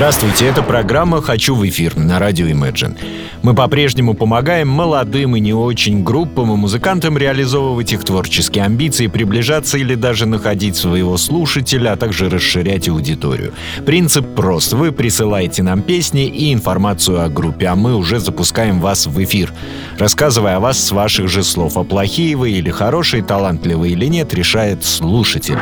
Здравствуйте, это программа «Хочу в эфир» на радио Imagine. Мы по-прежнему помогаем молодым и не очень группам и музыкантам реализовывать их творческие амбиции, приближаться или даже находить своего слушателя, а также расширять аудиторию. Принцип прост. Вы присылаете нам песни и информацию о группе, а мы уже запускаем вас в эфир, рассказывая о вас с ваших же слов. А плохие вы или хорошие, талантливые или нет, решает слушатель.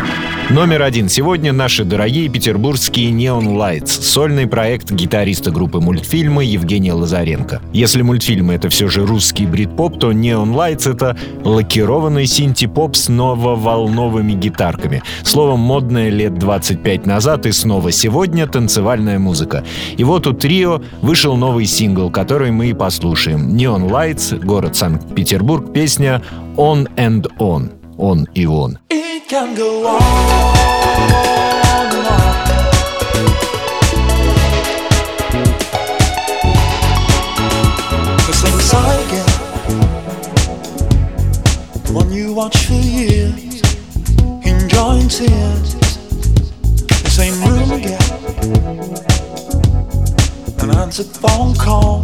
Номер один сегодня наши дорогие петербургские Neon Lights, сольный проект гитариста группы мультфильмы Евгения Лазаренко. Если мультфильмы — это все же русский брит-поп, то Neon Lights — это лакированный синти-поп с нововолновыми гитарками. Словом, модная лет 25 назад и снова сегодня танцевальная музыка. И вот у трио вышел новый сингл, который мы и послушаем. Neon Lights, город Санкт-Петербург, песня «On and On». Он и он. It can go on. Watch for years, enjoying tears. The same room again, an answered phone call,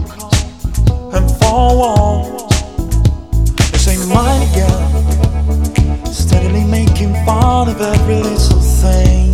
and four walls. The same mind again, steadily making fun of every little thing.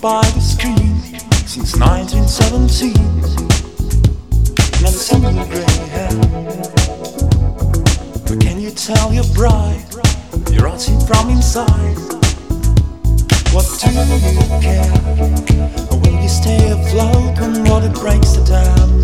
By the screen since 1917. Now the summer gray hair. But can you tell your bride you're rotting from inside? What do you care? Or will you stay afloat when water breaks the dam?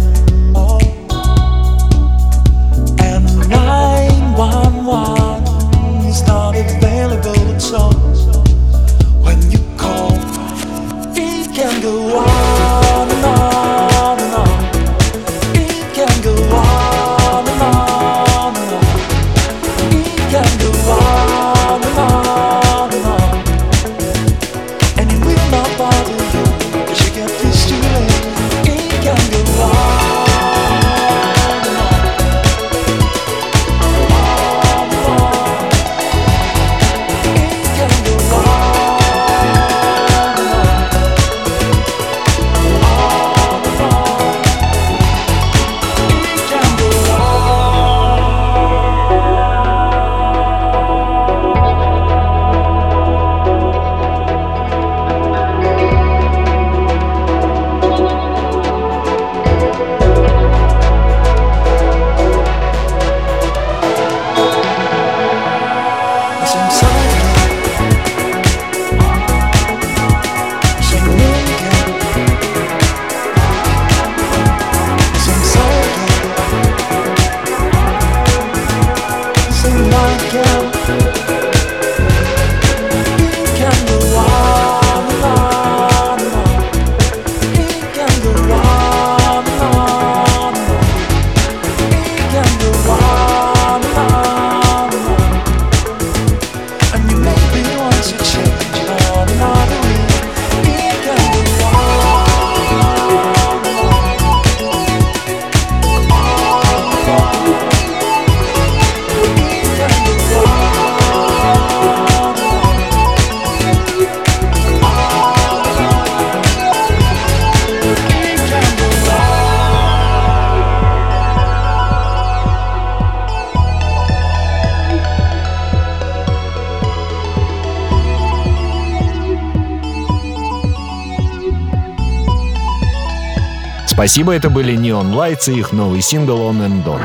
Спасибо, это были Neon Lights и их новый сингл On and On.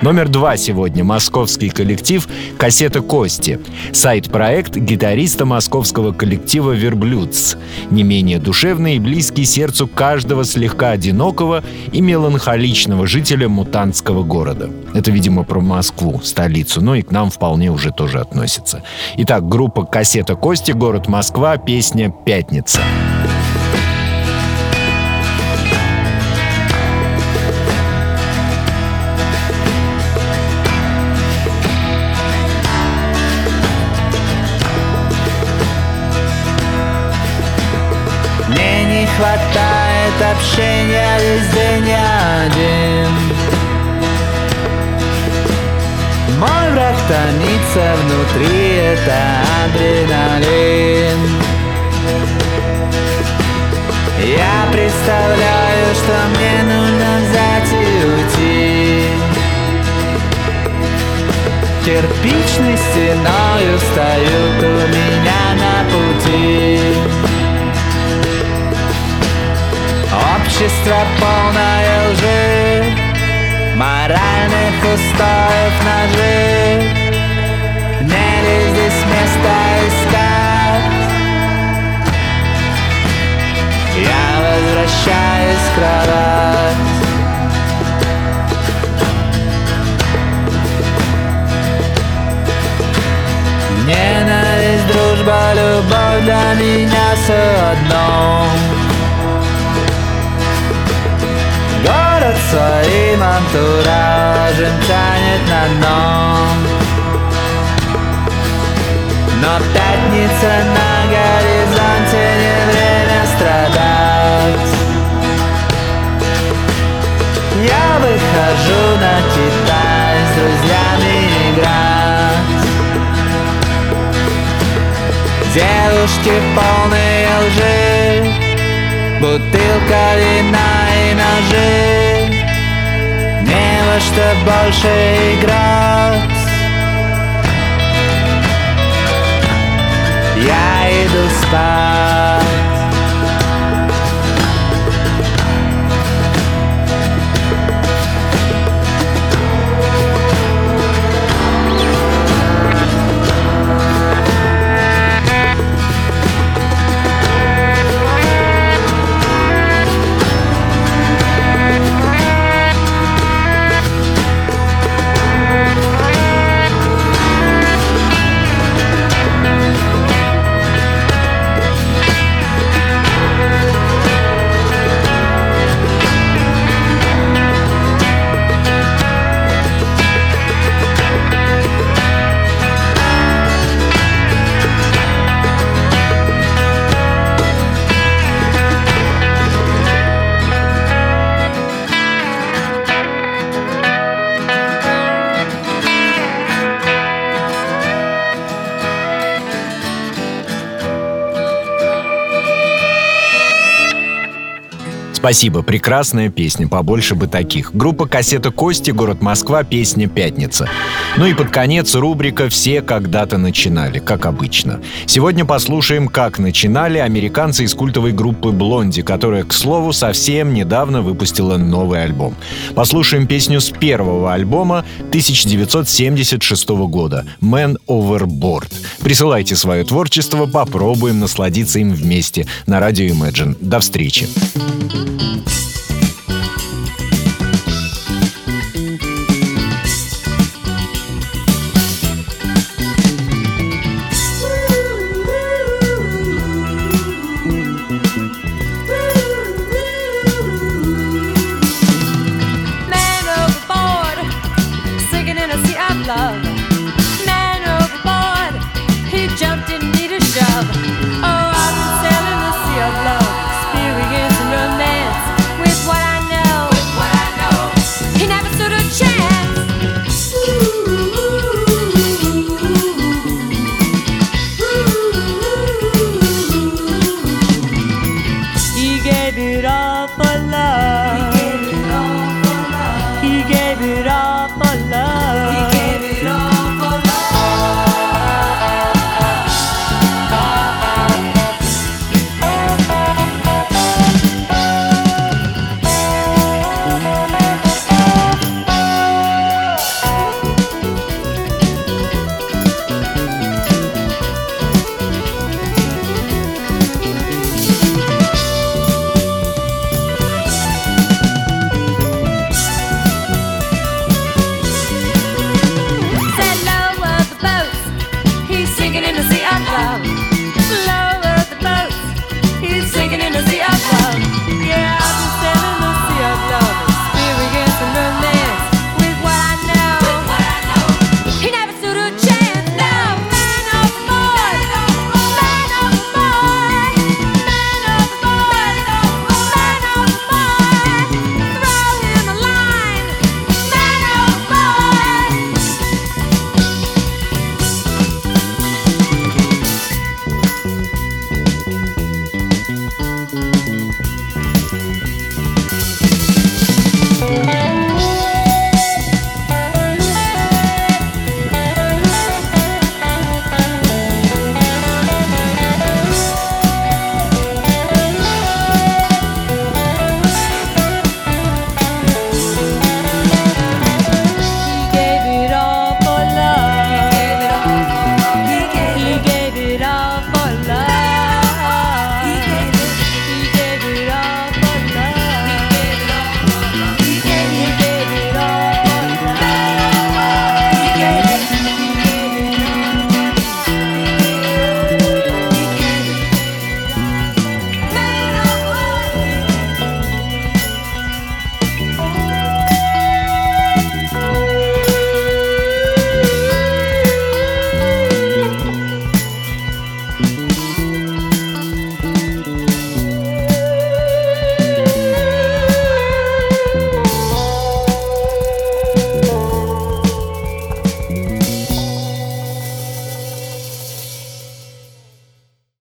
Номер два сегодня московский коллектив «Кассета Кости». Сайт-проект гитариста московского коллектива «Верблюдс». Не менее душевный и близкий сердцу каждого слегка одинокого и меланхоличного жителя мутантского города. Это, видимо, про Москву, столицу, но и к нам вполне уже тоже относится. Итак, группа «Кассета Кости», город Москва, песня «Пятница». Мне хватает общения весь день один. Мой враг томится внутри, это адреналин. Я представляю, что мне нужно взять и уйти. Кирпичной стеною встают у меня Общество полное лжи Моральных устоев ножи Мне ли здесь место искать. Я возвращаюсь в кровать Ненависть, дружба, любовь для меня все одно своим антуражем тянет на дно Но пятница на горизонте не время страдать. Я выхожу на Китай с друзьями играть. Девушки полные лжи Бутылка вина и ножи Не во что больше играть Я Спасибо, прекрасная песня, побольше бы таких. Группа «Кассета Кости», город Москва, песня «Пятница». Ну и под конец рубрика «Все когда-то начинали», как обычно. Сегодня послушаем, как начинали американцы из культовой группы «Блонди», которая, к слову, совсем недавно выпустила новый альбом. Послушаем песню с первого альбома 1976 года «Man Overboard». Присылайте свое творчество, попробуем насладиться им вместе на радио Imagine. До встречи! Thank you.